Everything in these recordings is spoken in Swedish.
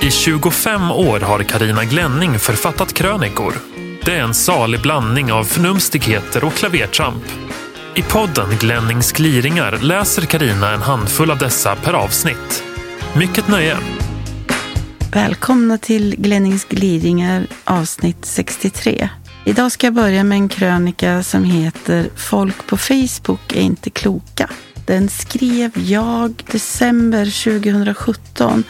I 25 år har Karina Glänning författat krönikor. Det är en salig blandning av förnumstigheter och klavertramp. I podden Glennings gliringar läser Karina en handfull av dessa per avsnitt. Mycket nöje! Välkomna till Glennings gliringar avsnitt 63. Idag ska jag börja med en krönika som heter Folk på Facebook är inte kloka. Den skrev jag december 2017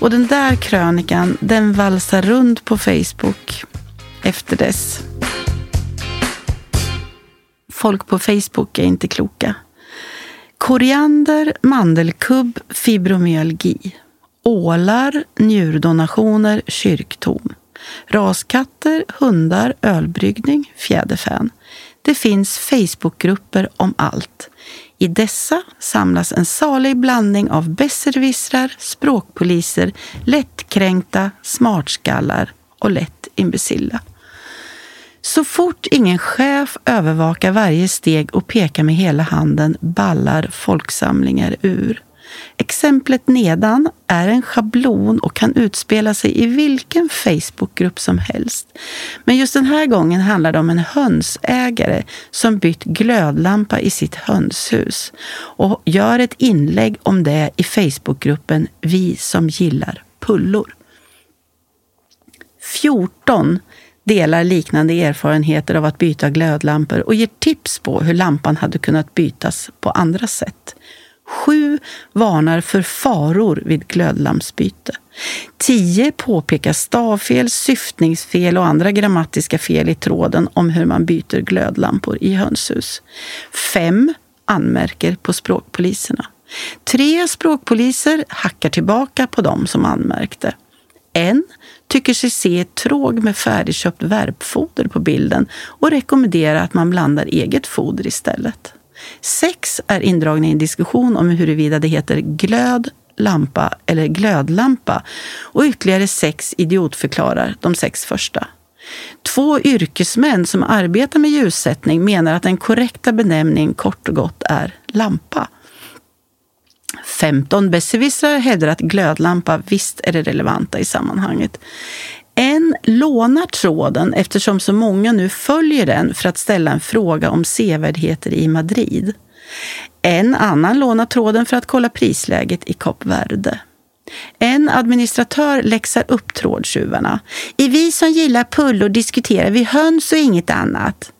och den där krönikan den valsar runt på Facebook efter dess. Folk på Facebook är inte kloka. Koriander, mandelkubb, fibromyalgi. Ålar, njurdonationer, kyrktorn. Raskatter, hundar, ölbryggning, fjäderfän. Det finns Facebookgrupper om allt. I dessa samlas en salig blandning av besserwissrar, språkpoliser, lättkränkta, smartskallar och lätt imbecilla. Så fort ingen chef övervakar varje steg och pekar med hela handen ballar folksamlingar ur. Exemplet nedan är en schablon och kan utspela sig i vilken Facebookgrupp som helst. Men just den här gången handlar det om en hönsägare som bytt glödlampa i sitt hönshus och gör ett inlägg om det i Facebookgruppen Vi som gillar pullor. 14 delar liknande erfarenheter av att byta glödlampor och ger tips på hur lampan hade kunnat bytas på andra sätt. Sju varnar för faror vid glödlampsbyte. Tio påpekar stavfel, syftningsfel och andra grammatiska fel i tråden om hur man byter glödlampor i hönshus. Fem anmärker på språkpoliserna. Tre språkpoliser hackar tillbaka på dem som anmärkte. En tycker sig se ett tråg med färdigköpt värpfoder på bilden och rekommenderar att man blandar eget foder istället. Sex är indragna i en diskussion om huruvida det heter glöd, lampa eller glödlampa och ytterligare sex idiotförklarar de sex första. Två yrkesmän som arbetar med ljussättning menar att den korrekta benämningen kort och gott är lampa. 15 besserwissrar hävdar att glödlampa visst är det relevanta i sammanhanget. En lånar tråden eftersom så många nu följer den för att ställa en fråga om sevärdheter i Madrid. En annan lånar tråden för att kolla prisläget i Kap Verde. En administratör läxar upp trådtjuvarna. I Vi som gillar pullor diskuterar vi höns och inget annat.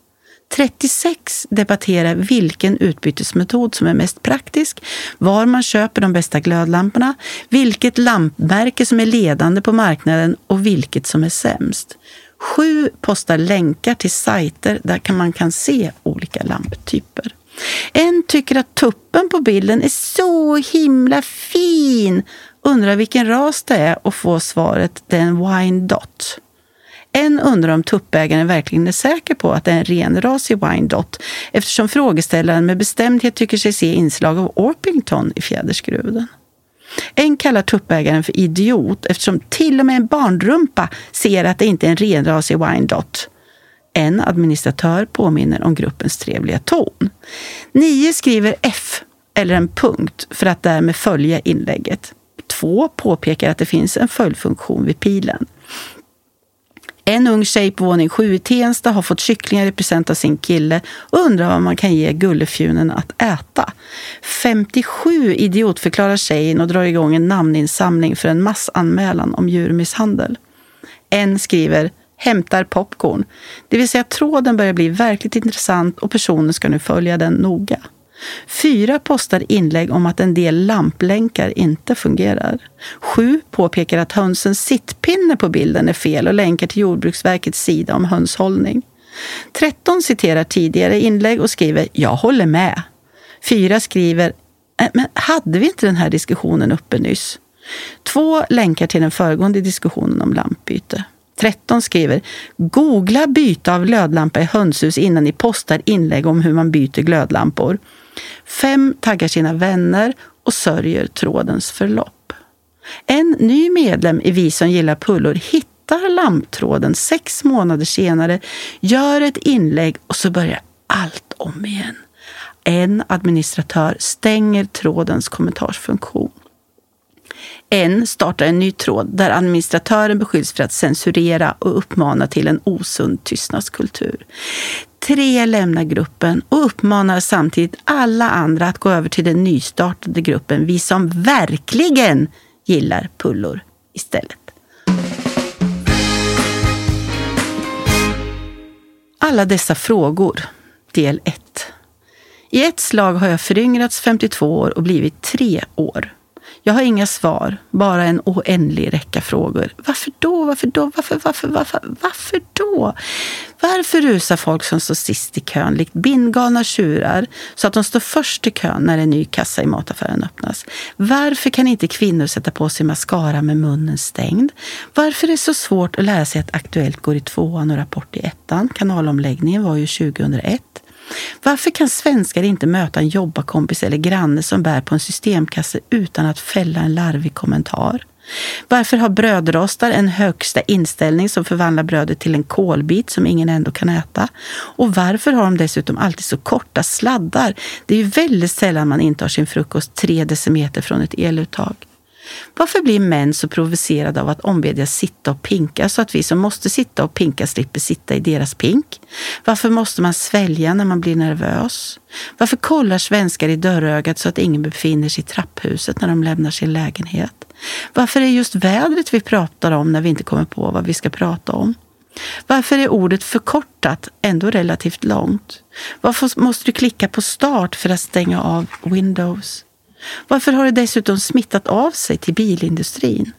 36 debatterar vilken utbytesmetod som är mest praktisk, var man köper de bästa glödlamporna, vilket lampmärke som är ledande på marknaden och vilket som är sämst. Sju postar länkar till sajter där man kan se olika lamptyper. En tycker att tuppen på bilden är så himla fin. Undrar vilken ras det är och får svaret det är en wine dot. En undrar om tuppägaren verkligen är säker på att det är en renrasig Wyandotte eftersom frågeställaren med bestämdhet tycker sig se inslag av Orpington i fjäderskruden. En kallar tuppägaren för idiot eftersom till och med en barnrumpa ser att det inte är en renrasig Wyandotte. En administratör påminner om gruppens trevliga ton. Nio skriver F, eller en punkt, för att därmed följa inlägget. Två påpekar att det finns en följdfunktion vid pilen. En ung tjej på våning sju i Tensta har fått kycklingar i present av sin kille och undrar vad man kan ge gullefjunen att äta. 57 idiotförklarar tjejen och drar igång en namninsamling för en massanmälan om djurmisshandel. En skriver hämtar popcorn, det vill säga tråden börjar bli verkligt intressant och personen ska nu följa den noga. Fyra postar inlägg om att en del lamplänkar inte fungerar. Sju påpekar att hönsens sittpinne på bilden är fel och länkar till Jordbruksverkets sida om hönshållning. 13 citerar tidigare inlägg och skriver “Jag håller med”. Fyra skriver äh, “Men hade vi inte den här diskussionen uppe nyss?” Två länkar till den föregående diskussionen om lampbyte. 13 skriver “Googla byte av glödlampa i hönshus innan ni postar inlägg om hur man byter glödlampor”. Fem taggar sina vänner och sörjer trådens förlopp. En ny medlem i Vi som gillar pullor hittar lamptråden sex månader senare, gör ett inlägg och så börjar allt om igen. En administratör stänger trådens kommentarsfunktion. En startar en ny tråd där administratören beskylls för att censurera och uppmana till en osund tystnadskultur. Tre lämnar gruppen och uppmanar samtidigt alla andra att gå över till den nystartade gruppen, vi som verkligen gillar pullor istället. Alla dessa frågor, del 1. I ett slag har jag föryngrats 52 år och blivit tre år. Jag har inga svar, bara en oändlig räcka frågor. Varför då? Varför då? Varför, varför, varför, varför då? Varför rusar folk som står sist i kön likt bindgalna tjurar så att de står först i kön när en ny kassa i mataffären öppnas? Varför kan inte kvinnor sätta på sig mascara med munnen stängd? Varför är det så svårt att lära sig att Aktuellt går i tvåan och Rapport i ettan? Kanalomläggningen var ju 2001. Varför kan svenskar inte möta en jobbarkompis eller granne som bär på en systemkasse utan att fälla en larvig kommentar? Varför har brödrostar en högsta inställning som förvandlar brödet till en kolbit som ingen ändå kan äta? Och varför har de dessutom alltid så korta sladdar? Det är ju väldigt sällan man intar sin frukost tre decimeter från ett eluttag. Varför blir män så provocerade av att ombedjas sitta och pinka så att vi som måste sitta och pinka slipper sitta i deras pink? Varför måste man svälja när man blir nervös? Varför kollar svenskar i dörrögat så att ingen befinner sig i trapphuset när de lämnar sin lägenhet? Varför är just vädret vi pratar om när vi inte kommer på vad vi ska prata om? Varför är ordet förkortat ändå relativt långt? Varför måste du klicka på start för att stänga av Windows? Varför har det dessutom smittat av sig till bilindustrin?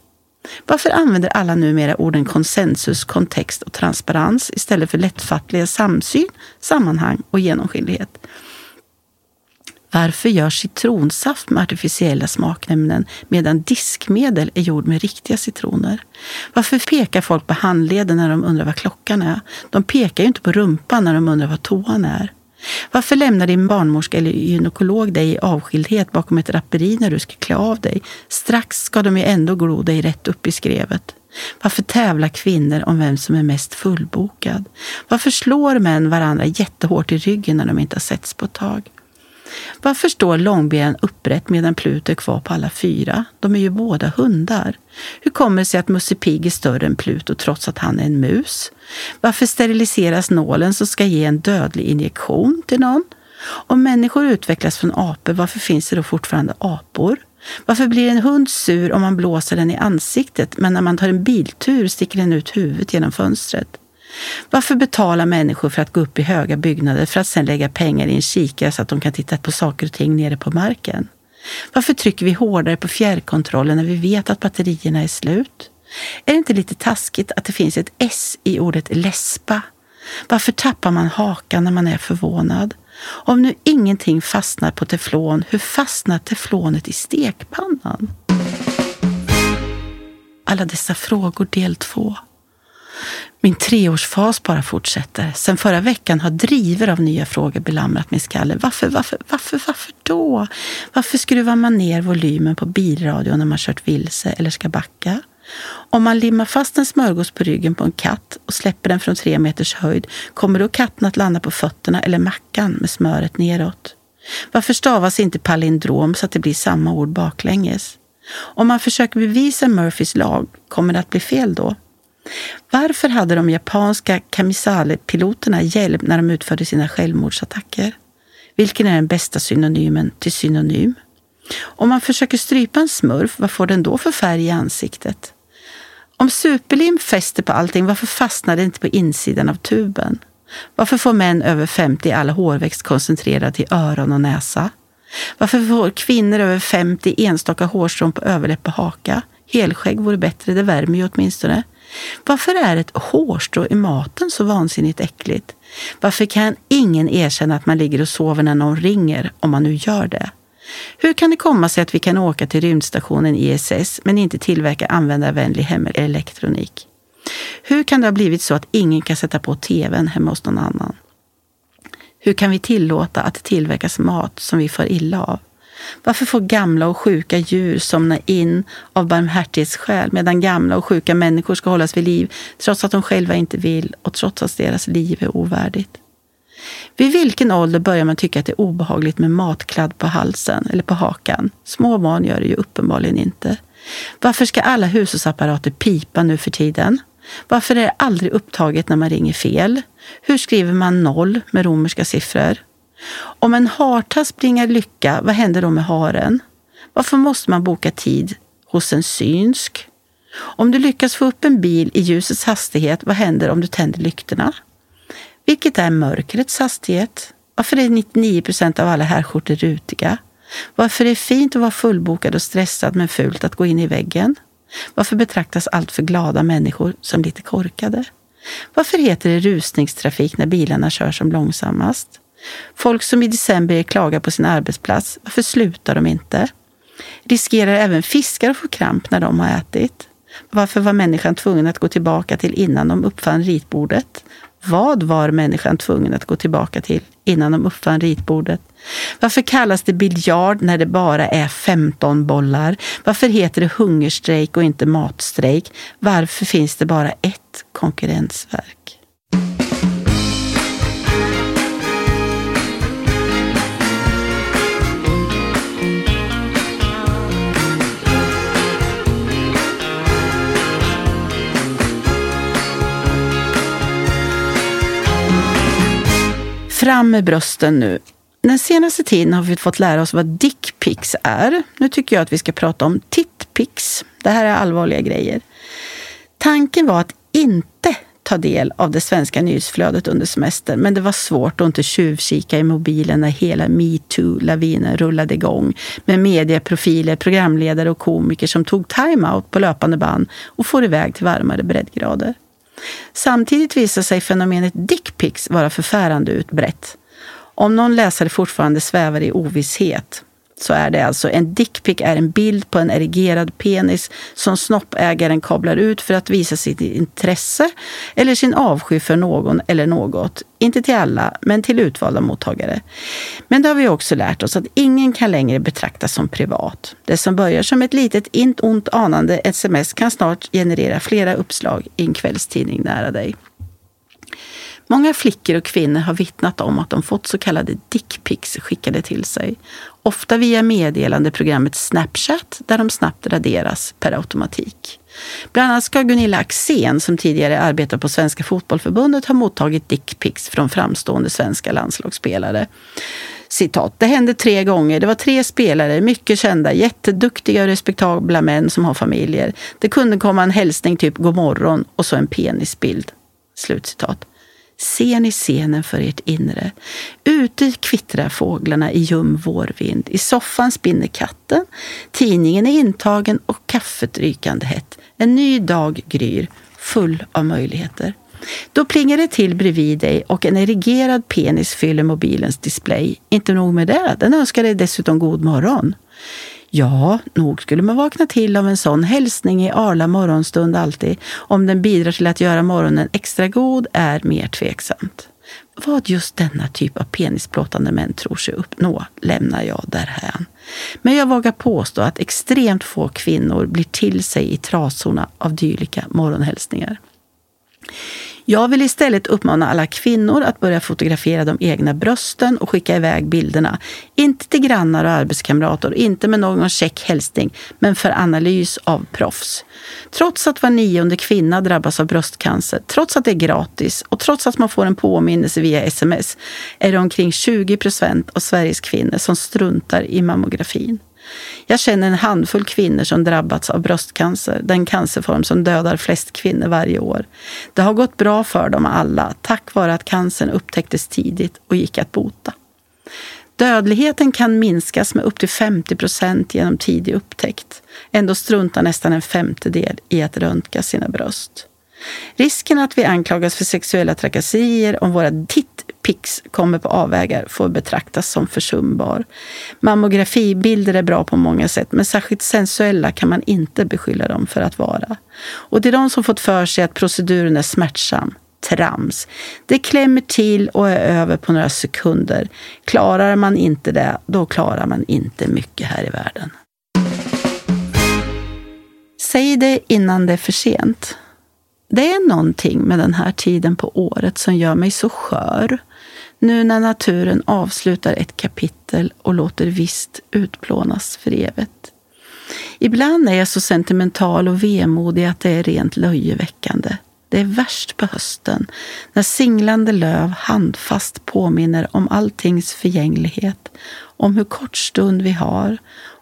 Varför använder alla numera orden konsensus, kontext och transparens istället för lättfattliga samsyn, sammanhang och genomskinlighet? Varför görs citronsaft med artificiella smakämnen medan diskmedel är gjord med riktiga citroner? Varför pekar folk på handleden när de undrar vad klockan är? De pekar ju inte på rumpan när de undrar vad toan är. Varför lämnar din barnmorska eller gynekolog dig i avskildhet bakom ett draperi när du ska klä av dig? Strax ska de ju ändå glo dig rätt upp i skrevet. Varför tävlar kvinnor om vem som är mest fullbokad? Varför slår män varandra jättehårt i ryggen när de inte har setts på ett tag? Varför står långben upprätt medan Pluto är kvar på alla fyra? De är ju båda hundar. Hur kommer det sig att Musse Pigg är större än Pluto trots att han är en mus? Varför steriliseras nålen som ska ge en dödlig injektion till någon? Om människor utvecklas från apor, varför finns det då fortfarande apor? Varför blir en hund sur om man blåser den i ansiktet, men när man tar en biltur sticker den ut huvudet genom fönstret? Varför betala människor för att gå upp i höga byggnader för att sedan lägga pengar i en kikare så att de kan titta på saker och ting nere på marken? Varför trycker vi hårdare på fjärrkontrollen när vi vet att batterierna är slut? Är det inte lite taskigt att det finns ett S i ordet läspa? Varför tappar man hakan när man är förvånad? Om nu ingenting fastnar på teflon, hur fastnar teflonet i stekpannan? Alla dessa frågor del två. Min treårsfas bara fortsätter. Sen förra veckan har driver av nya frågor belamrat min skalle. Varför, varför, varför, varför då? Varför skruvar man ner volymen på bilradion när man kört vilse eller ska backa? Om man limmar fast en smörgås på ryggen på en katt och släpper den från tre meters höjd, kommer då katten att landa på fötterna eller mackan med smöret neråt? Varför stavas inte palindrom så att det blir samma ord baklänges? Om man försöker bevisa Murphys lag, kommer det att bli fel då? Varför hade de japanska Kamisale-piloterna hjälp när de utförde sina självmordsattacker? Vilken är den bästa synonymen till synonym? Om man försöker strypa en smurf, vad får den då för färg i ansiktet? Om superlim fäster på allting, varför fastnar det inte på insidan av tuben? Varför får män över 50 all hårväxt koncentrerad till öron och näsa? Varför får kvinnor över 50 enstaka hårstrån på överläpp och haka? Helskägg vore bättre, det värmer ju åtminstone. Varför är ett hårstrå i maten så vansinnigt äckligt? Varför kan ingen erkänna att man ligger och sover när någon ringer, om man nu gör det? Hur kan det komma sig att vi kan åka till rymdstationen ISS men inte tillverka användarvänlig hemelektronik? Hur kan det ha blivit så att ingen kan sätta på tvn hemma hos någon annan? Hur kan vi tillåta att det tillverkas mat som vi får illa av? Varför får gamla och sjuka djur somna in av barmhärtighetsskäl medan gamla och sjuka människor ska hållas vid liv trots att de själva inte vill och trots att deras liv är ovärdigt? Vid vilken ålder börjar man tycka att det är obehagligt med matkladd på halsen eller på hakan? Små barn gör det ju uppenbarligen inte. Varför ska alla hushållsapparater pipa nu för tiden? Varför är det aldrig upptaget när man ringer fel? Hur skriver man noll med romerska siffror? Om en hartass bringar lycka, vad händer då med haren? Varför måste man boka tid hos en synsk? Om du lyckas få upp en bil i ljusets hastighet, vad händer om du tänder lyktorna? Vilket är mörkrets hastighet? Varför är 99 procent av alla herrskjortor rutiga? Varför är det fint att vara fullbokad och stressad men fult att gå in i väggen? Varför betraktas allt för glada människor som lite korkade? Varför heter det rusningstrafik när bilarna kör som långsammast? Folk som i december klagar på sin arbetsplats, varför slutar de inte? Riskerar även fiskar att få kramp när de har ätit? Varför var människan tvungen att gå tillbaka till innan de uppfann ritbordet? Vad var människan tvungen att gå tillbaka till innan de uppfann ritbordet? Varför kallas det biljard när det bara är 15 bollar? Varför heter det hungerstrejk och inte matstrejk? Varför finns det bara ett konkurrensverk? Fram med brösten nu. Den senaste tiden har vi fått lära oss vad dickpics är. Nu tycker jag att vi ska prata om tittpics. Det här är allvarliga grejer. Tanken var att inte ta del av det svenska nyhetsflödet under semestern, men det var svårt att inte tjuvkika i mobilen när hela metoo-lavinen rullade igång med medieprofiler, programledare och komiker som tog time-out på löpande band och får iväg till varmare breddgrader. Samtidigt visar sig fenomenet dickpics vara förfärande utbrett. Om någon läsare fortfarande svävar i ovisshet så är det alltså en dickpic är en bild på en erigerad penis som snoppägaren kablar ut för att visa sitt intresse eller sin avsky för någon eller något. Inte till alla, men till utvalda mottagare. Men det har vi också lärt oss att ingen kan längre betraktas som privat. Det som börjar som ett litet int ont anande sms kan snart generera flera uppslag i en kvällstidning nära dig. Många flickor och kvinnor har vittnat om att de fått så kallade dickpics skickade till sig. Ofta via meddelandeprogrammet Snapchat där de snabbt raderas per automatik. Bland annat ska Gunilla Axén, som tidigare arbetat på Svenska Fotbollförbundet, ha mottagit dickpics från framstående svenska landslagsspelare. Citat. Det hände tre gånger. Det var tre spelare, mycket kända, jätteduktiga och respektabla män som har familjer. Det kunde komma en hälsning typ god morgon och så en penisbild. Slutcitat. Ser ni scenen för ert inre? Ute kvittrar fåglarna i ljum vårvind. I soffan spinner katten. Tidningen är intagen och kaffet rykande hett. En ny dag gryr, full av möjligheter. Då plingar det till bredvid dig och en erigerad penis fyller mobilens display. Inte nog med det, den önskar dig dessutom god morgon. Ja, nog skulle man vakna till av en sån hälsning i arla morgonstund alltid. Om den bidrar till att göra morgonen extra god är mer tveksamt. Vad just denna typ av penisplåtande män tror sig uppnå lämnar jag därhän. Men jag vågar påstå att extremt få kvinnor blir till sig i trasorna av dylika morgonhälsningar. Jag vill istället uppmana alla kvinnor att börja fotografera de egna brösten och skicka iväg bilderna. Inte till grannar och arbetskamrater, inte med någon check hälsning, men för analys av proffs. Trots att var nionde kvinna drabbas av bröstcancer, trots att det är gratis och trots att man får en påminnelse via sms, är det omkring 20 procent av Sveriges kvinnor som struntar i mammografin. Jag känner en handfull kvinnor som drabbats av bröstcancer, den cancerform som dödar flest kvinnor varje år. Det har gått bra för dem alla, tack vare att cancern upptäcktes tidigt och gick att bota. Dödligheten kan minskas med upp till 50 procent genom tidig upptäckt. Ändå struntar nästan en femtedel i att röntga sina bröst. Risken att vi anklagas för sexuella trakasserier om våra Pix kommer på avvägar får betraktas som försumbar. Mammografibilder är bra på många sätt, men särskilt sensuella kan man inte beskylla dem för att vara. Och till de som fått för sig att proceduren är smärtsam, trams. Det klämmer till och är över på några sekunder. Klarar man inte det, då klarar man inte mycket här i världen. Säg det innan det är för sent. Det är någonting med den här tiden på året som gör mig så skör. Nu när naturen avslutar ett kapitel och låter visst utplånas för evigt. Ibland är jag så sentimental och vemodig att det är rent löjeväckande. Det är värst på hösten, när singlande löv handfast påminner om alltings förgänglighet, om hur kort stund vi har,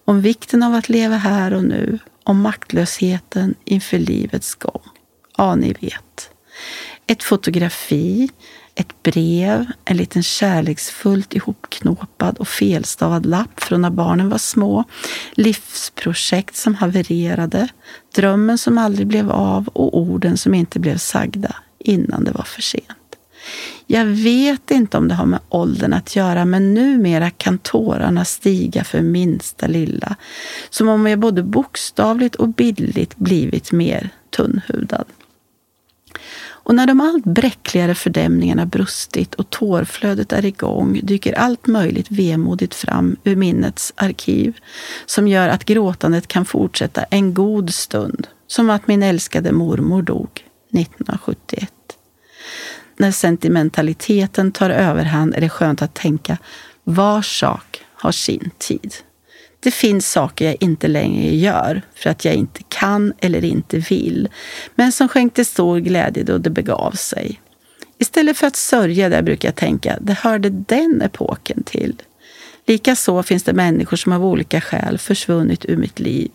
om vikten av att leva här och nu, om maktlösheten inför livets gång. Ja, ni vet. Ett fotografi, ett brev, en liten kärleksfullt ihopknåpad och felstavad lapp från när barnen var små, livsprojekt som havererade, drömmen som aldrig blev av och orden som inte blev sagda innan det var för sent. Jag vet inte om det har med åldern att göra, men numera kan tårarna stiga för minsta lilla. Som om jag både bokstavligt och bildligt blivit mer tunnhudad. Och när de allt bräckligare fördämningarna brustit och tårflödet är igång dyker allt möjligt vemodigt fram ur minnets arkiv som gör att gråtandet kan fortsätta en god stund. Som att min älskade mormor dog 1971. När sentimentaliteten tar överhand är det skönt att tänka var sak har sin tid. Det finns saker jag inte längre gör för att jag inte kan eller inte vill, men som skänkte stor glädje då det begav sig. Istället för att sörja där brukar jag tänka, det hörde den epoken till. Likaså finns det människor som av olika skäl försvunnit ur mitt liv.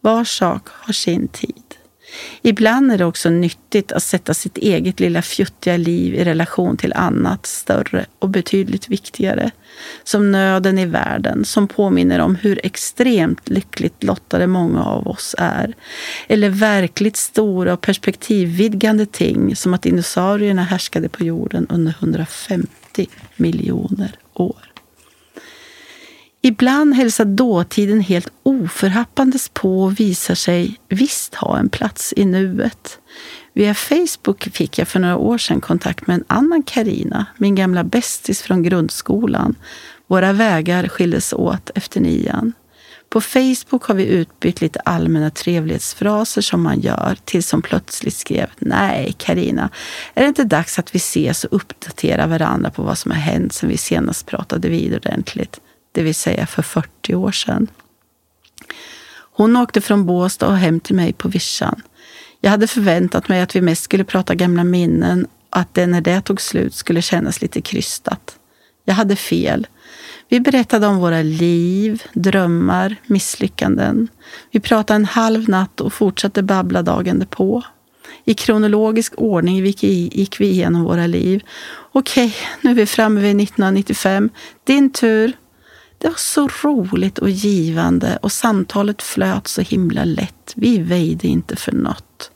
Var sak har sin tid. Ibland är det också nyttigt att sätta sitt eget lilla fjuttiga liv i relation till annat större och betydligt viktigare. Som nöden i världen, som påminner om hur extremt lyckligt lottade många av oss är. Eller verkligt stora och perspektivvidgande ting som att dinosaurierna härskade på jorden under 150 miljoner år. Ibland hälsar dåtiden helt oförhappandes på och visar sig visst ha en plats i nuet. Via Facebook fick jag för några år sedan kontakt med en annan Karina, min gamla bästis från grundskolan. Våra vägar skildes åt efter nian. På Facebook har vi utbytt lite allmänna trevlighetsfraser som man gör tills hon plötsligt skrev Nej, Karina, är det inte dags att vi ses och uppdaterar varandra på vad som har hänt sen vi senast pratade vid ordentligt? Det vill säga för 40 år sedan. Hon åkte från Båstad och hem till mig på vischan. Jag hade förväntat mig att vi mest skulle prata gamla minnen och att det när det tog slut skulle kännas lite krystat. Jag hade fel. Vi berättade om våra liv, drömmar, misslyckanden. Vi pratade en halv natt och fortsatte babbla dagen på. I kronologisk ordning gick vi igenom våra liv. Okej, nu är vi framme vid 1995. Din tur. Det var så roligt och givande och samtalet flöt så himla lätt. Vi väjde inte för något.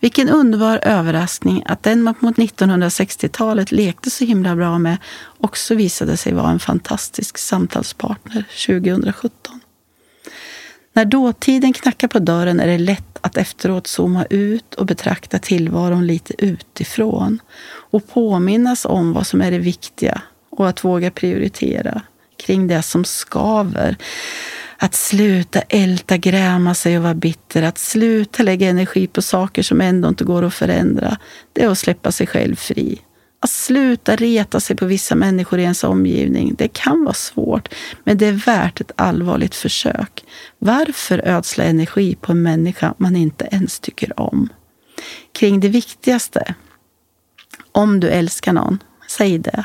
Vilken underbar överraskning att den man mot 1960-talet lekte så himla bra med också visade sig vara en fantastisk samtalspartner 2017. När dåtiden knackar på dörren är det lätt att efteråt zooma ut och betrakta tillvaron lite utifrån och påminnas om vad som är det viktiga och att våga prioritera kring det som skaver. Att sluta älta, gräma sig och vara bitter. Att sluta lägga energi på saker som ändå inte går att förändra. Det är att släppa sig själv fri. Att sluta reta sig på vissa människor i ens omgivning. Det kan vara svårt, men det är värt ett allvarligt försök. Varför ödsla energi på en människa man inte ens tycker om? Kring det viktigaste. Om du älskar någon, säg det.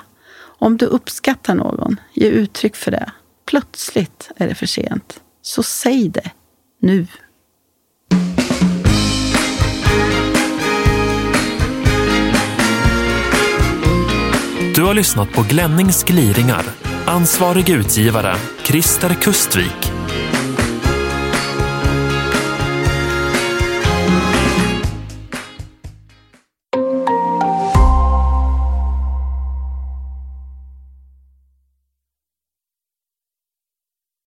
Om du uppskattar någon, ge uttryck för det. Plötsligt är det för sent. Så säg det nu. Du har lyssnat på Glennings gliringar. Ansvarig utgivare, Christer Kustvik.